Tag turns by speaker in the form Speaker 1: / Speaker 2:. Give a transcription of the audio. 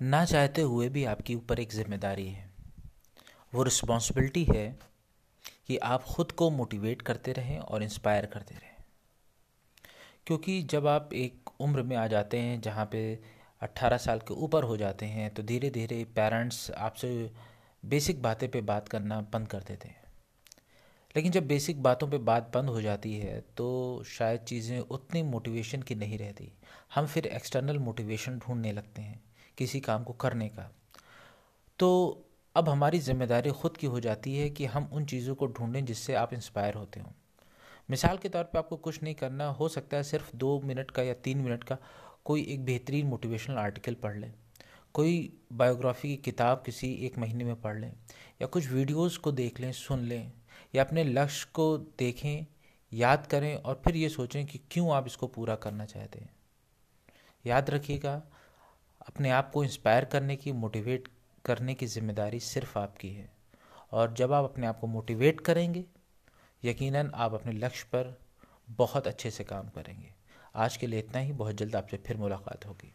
Speaker 1: ना चाहते हुए भी आपके ऊपर एक ज़िम्मेदारी है। वो रिस्पॉन्सिबिलिटी है कि आप ख़ुद को मोटिवेट करते रहें और इंस्पायर करते रहें। क्योंकि जब आप एक उम्र में आ जाते हैं जहाँ पे 18 साल के ऊपर हो जाते हैं तो धीरे धीरे पेरेंट्स आपसे बेसिक बातें पे बात करना बंद कर देते हैं। लेकिन जब बेसिक बातों पे बात बंद हो जाती है तो शायद चीज़ें उतनी मोटिवेशन की नहीं रहती। हम फिर एक्सटर्नल मोटिवेशन ढूँढने लगते हैं किसी काम को करने का। तो अब हमारी ज़िम्मेदारी ख़ुद की हो जाती है कि हम उन चीज़ों को ढूंढें जिससे आप इंस्पायर होते हो। मिसाल के तौर पे आपको कुछ नहीं करना, हो सकता है सिर्फ़ दो मिनट का या तीन मिनट का कोई एक बेहतरीन मोटिवेशनल आर्टिकल पढ़ लें, कोई बायोग्राफी की किताब किसी एक महीने में पढ़ लें, या कुछ वीडियोस को देख लें, सुन लें। या अपने लक्ष्य को देखें, याद करें और फिर ये सोचें कि क्यों आप इसको पूरा करना चाहते हैं। याद रखिएगा, अपने आप को इंस्पायर करने की मोटिवेट करने की ज़िम्मेदारी सिर्फ़ आपकी है। और जब आप अपने आप को मोटिवेट करेंगे, यकीनन आप अपने लक्ष्य पर बहुत अच्छे से काम करेंगे। आज के लिए इतना ही, बहुत जल्द आपसे फिर मुलाकात होगी।